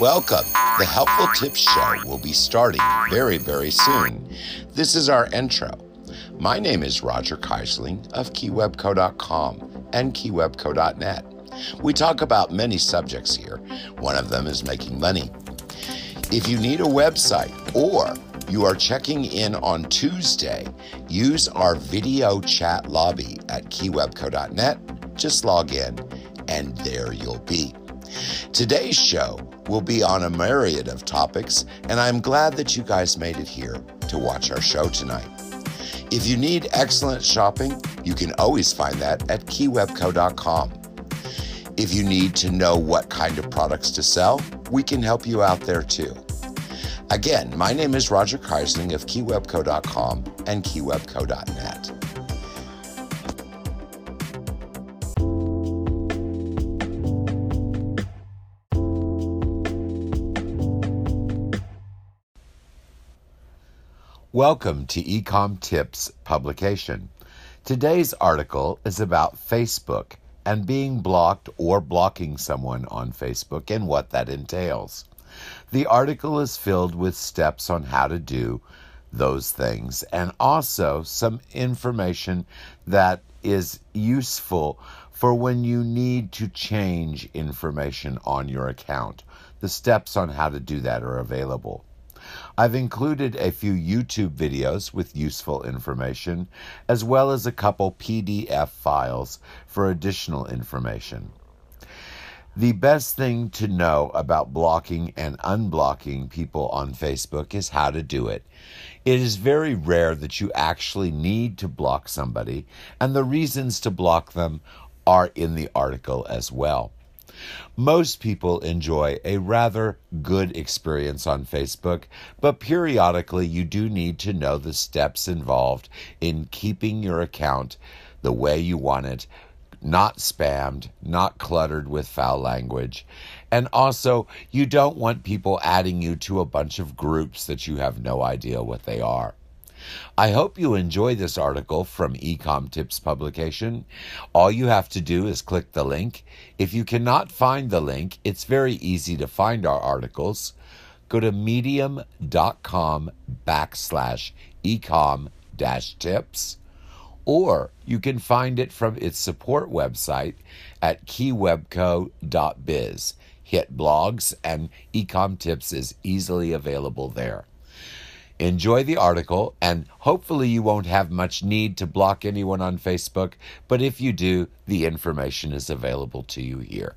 Welcome. The Helpful Tips Show will be starting very, very soon. This is our intro. My name is Roger Keyserling of KeyWebco.com and KeyWebco.net. We talk about many subjects here. One of them is making money. If you need a website or you are checking in on Tuesday, use our video chat lobby at keywebco.net. Just log in, and there you'll be. Today's show will be on a myriad of topics, and I'm glad that you guys made it here to watch our show tonight. If you need excellent shopping, you can always find that at keywebco.com. If you need to know what kind of products to sell, we can help you out there too. Again, my name is Roger Keyserling of keywebco.com and keywebco.net. Welcome to Ecom Tips publication. Today's article is about Facebook and being blocked or blocking someone on Facebook and what that entails. The article is filled with steps on how to do those things and also some information that is useful for when you need to change information on your account. The steps on how to do that are available. I've included a few YouTube videos with useful information, as well as a couple PDF files for additional information. The best thing to know about blocking and unblocking people on Facebook is how to do it. It is very rare that you actually need to block somebody, and the reasons to block them are in the article as well. Most people enjoy a rather good experience on Facebook, but periodically you do need to know the steps involved in keeping your account the way you want it, not spammed, not cluttered with foul language. And also, you don't want people adding you to a bunch of groups that you have no idea what they are. I hope you enjoy this article from Ecom Tips publication. All you have to do is click the link. If you cannot find the link, it's very easy to find our articles. Go to medium.com backslash ecom dash tips, or you can find it from its support website at keywebco.biz. Hit blogs, and Ecom Tips is easily available there. Enjoy the article, and hopefully, you won't have much need to block anyone on Facebook, but if you do, the information is available to you here.